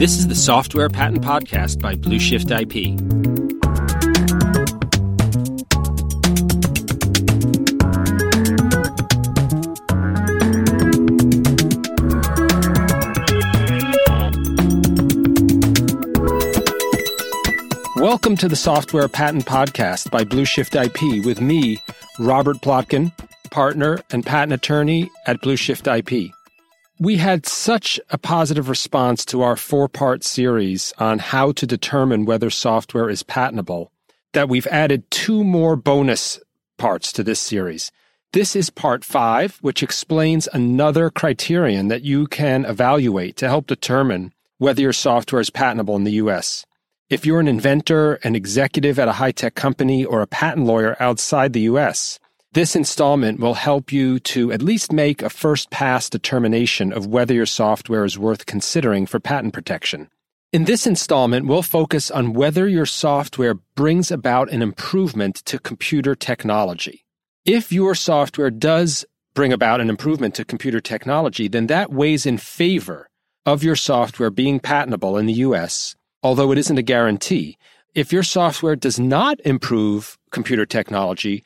This is the Software Patent Podcast by Blueshift IP. Welcome to the Software Patent Podcast by Blueshift IP with me, Robert Plotkin, partner and patent attorney at Blueshift IP. We had such a positive response to our four part series on how to determine whether software is patentable that we've added two more bonus parts to this series. This is part five, which explains another criterion that you can evaluate to help determine whether your software is patentable in the US. If you're an inventor, an executive at a high tech company, or a patent lawyer outside the US, this installment will help you to at least make a first pass determination of whether your software is worth considering for patent protection. In this installment, we'll focus on whether your software brings about an improvement to computer technology. If your software does bring about an improvement to computer technology, then that weighs in favor of your software being patentable in the US, although it isn't a guarantee. If your software does not improve computer technology,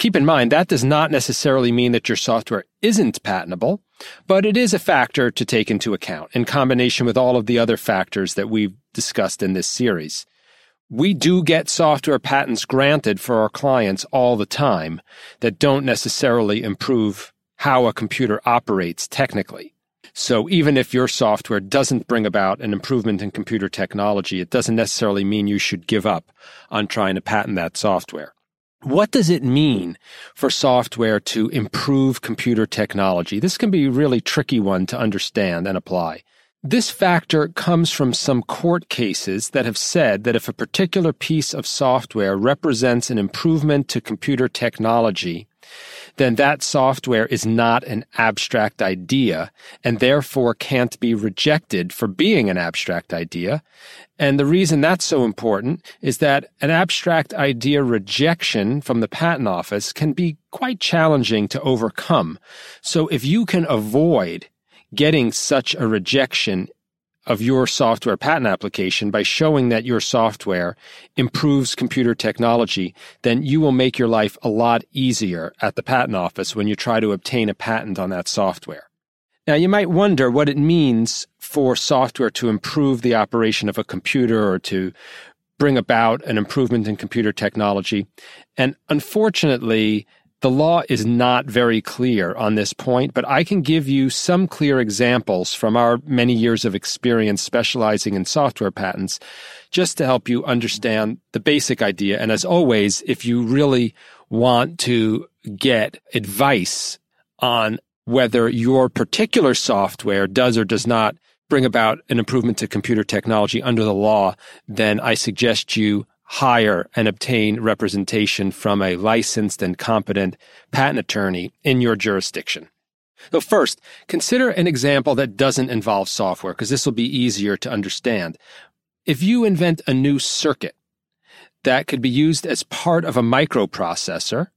Keep in mind, that does not necessarily mean that your software isn't patentable, but it is a factor to take into account in combination with all of the other factors that we've discussed in this series. We do get software patents granted for our clients all the time that don't necessarily improve how a computer operates technically. So even if your software doesn't bring about an improvement in computer technology, it doesn't necessarily mean you should give up on trying to patent that software. What does it mean for software to improve computer technology? This can be a really tricky one to understand and apply. This factor comes from some court cases that have said that if a particular piece of software represents an improvement to computer technology, then that software is not an abstract idea and therefore can't be rejected for being an abstract idea. And the reason that's so important is that an abstract idea rejection from the patent office can be quite challenging to overcome. So if you can avoid getting such a rejection of your software patent application by showing that your software improves computer technology, then you will make your life a lot easier at the patent office when you try to obtain a patent on that software. Now, you might wonder what it means for software to improve the operation of a computer or to bring about an improvement in computer technology. And unfortunately, the law is not very clear on this point, but I can give you some clear examples from our many years of experience specializing in software patents just to help you understand the basic idea. And as always, if you really want to get advice on whether your particular software does or does not bring about an improvement to computer technology under the law, then I suggest you hire and obtain representation from a licensed and competent patent attorney in your jurisdiction. So first, consider an example that doesn't involve software because this will be easier to understand. If you invent a new circuit that could be used as part of a microprocessor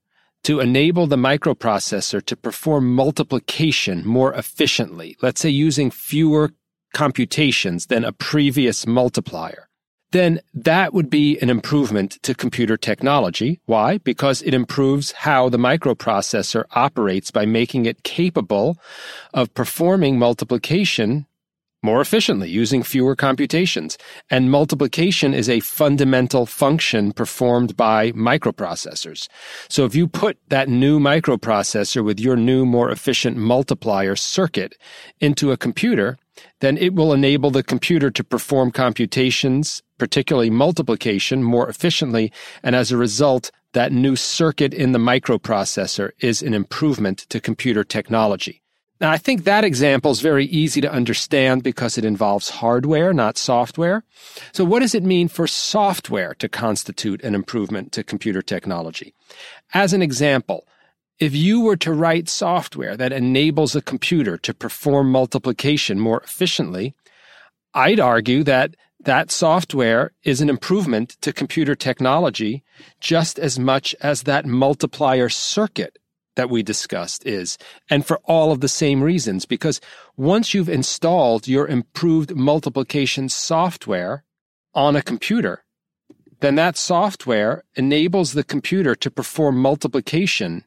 to enable the microprocessor to perform multiplication more efficiently, let's say using fewer computations than a previous multiplier, then that would be an improvement to computer technology. Why? Because it improves how the microprocessor operates by making it capable of performing multiplication more efficiently using fewer computations. And multiplication is a fundamental function performed by microprocessors. So if you put that new microprocessor with your new, more efficient multiplier circuit into a computer, then it will enable the computer to perform computations, particularly multiplication, more efficiently. And as a result, that new circuit in the microprocessor is an improvement to computer technology. Now, I think that example is very easy to understand because it involves hardware, not software. So what does it mean for software to constitute an improvement to computer technology? As an example, if you were to write software that enables a computer to perform multiplication more efficiently, I'd argue that that software is an improvement to computer technology just as much as that multiplier circuit that we discussed is, and for all of the same reasons, because once you've installed your improved multiplication software on a computer, then that software enables the computer to perform multiplication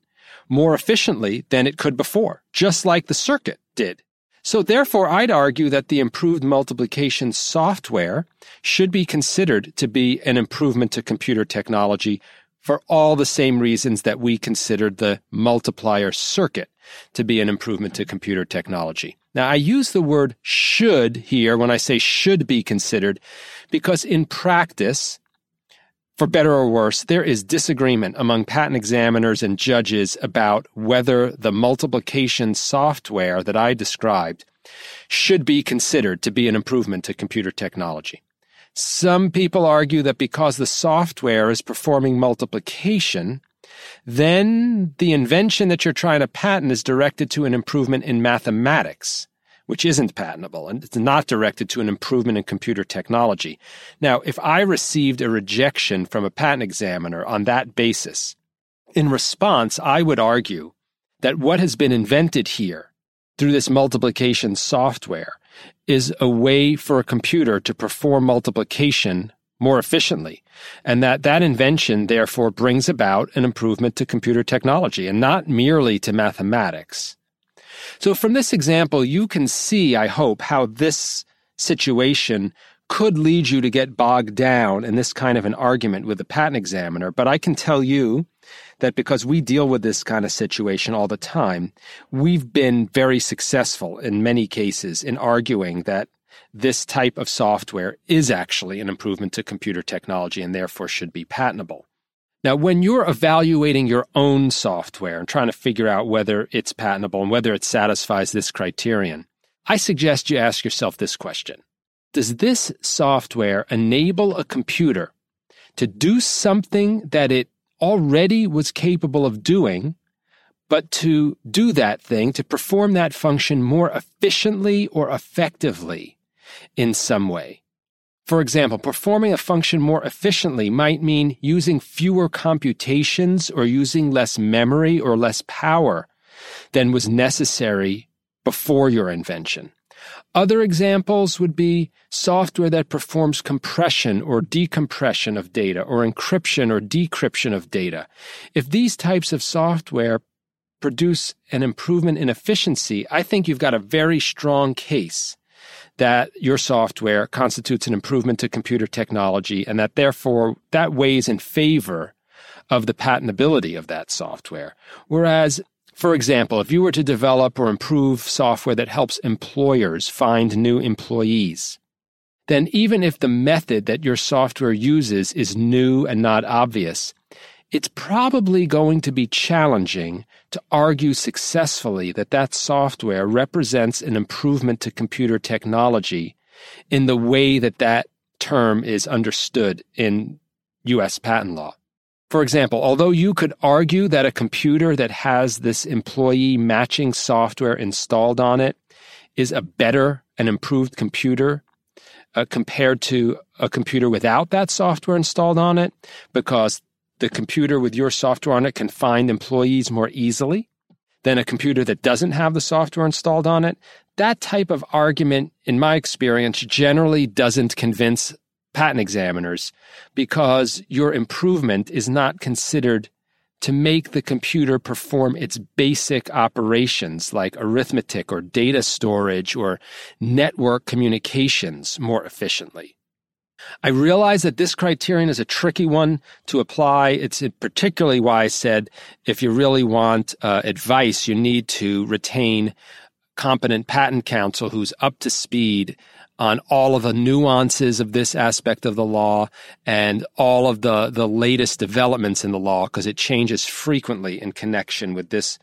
more efficiently than it could before, just like the circuit did. So therefore, I'd argue that the improved multiplication software should be considered to be an improvement to computer technology for all the same reasons that we considered the multiplier circuit to be an improvement to computer technology. Now, I use the word should here when I say should be considered because in practice, for better or worse, there is disagreement among patent examiners and judges about whether the multiplication software that I described should be considered to be an improvement to computer technology. Some people argue that because the software is performing multiplication, then the invention that you're trying to patent is directed to an improvement in mathematics, which isn't patentable, and it's not directed to an improvement in computer technology. Now, if I received a rejection from a patent examiner on that basis, in response, I would argue that what has been invented here through this multiplication software is a way for a computer to perform multiplication more efficiently. And that that invention therefore brings about an improvement to computer technology and not merely to mathematics. So from this example, you can see, I hope, how this situation could lead you to get bogged down in this kind of an argument with the patent examiner. But I can tell you that because we deal with this kind of situation all the time, we've been very successful in many cases in arguing that this type of software is actually an improvement to computer technology and therefore should be patentable. Now, when you're evaluating your own software and trying to figure out whether it's patentable and whether it satisfies this criterion, I suggest you ask yourself this question. Does this software enable a computer to do something that it already was capable of doing, but to do that thing, to perform that function more efficiently or effectively in some way. For example, performing a function more efficiently might mean using fewer computations or using less memory or less power than was necessary before your invention. Other examples would be software that performs compression or decompression of data or encryption or decryption of data. If these types of software produce an improvement in efficiency, I think you've got a very strong case that your software constitutes an improvement to computer technology and that therefore that weighs in favor of the patentability of that software. Whereas for example, if you were to develop or improve software that helps employers find new employees, then even if the method that your software uses is new and not obvious, it's probably going to be challenging to argue successfully that that software represents an improvement to computer technology in the way that that term is understood in U.S. patent law. For example, although you could argue that a computer that has this employee matching software installed on it is a better and improved computer uh, compared to a computer without that software installed on it, because the computer with your software on it can find employees more easily than a computer that doesn't have the software installed on it. That type of argument, in my experience, generally doesn't convince patent examiners because your improvement is not considered to make the computer perform its basic operations like arithmetic or data storage or network communications more efficiently. I realize that this criterion is a tricky one to apply. It's particularly why I said if you really want uh, advice, you need to retain competent patent counsel who's up to speed on all of the nuances of this aspect of the law and all of the, the latest developments in the law because it changes frequently in connection with this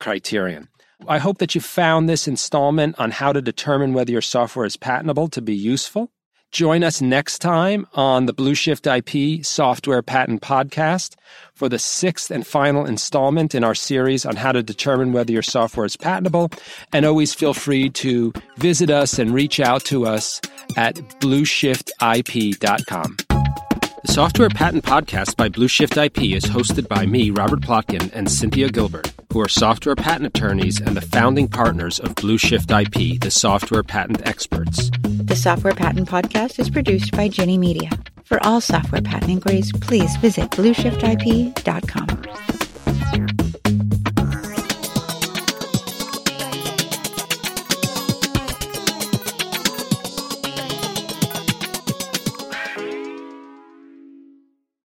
criterion. I hope that you found this installment on how to determine whether your software is patentable to be useful. Join us next time on the Blue Shift IP Software Patent Podcast for the sixth and final installment in our series on how to determine whether your software is patentable. And always feel free to visit us and reach out to us at blueshiftip.com. The Software Patent Podcast by Blue Shift IP is hosted by me, Robert Plotkin, and Cynthia Gilbert. who are software patent attorneys and the founding partners of Blue Shift IP, the software patent experts. The Software Patent Podcast is produced by Ginny Media. For all software patent inquiries, please visit blueshiftip.com.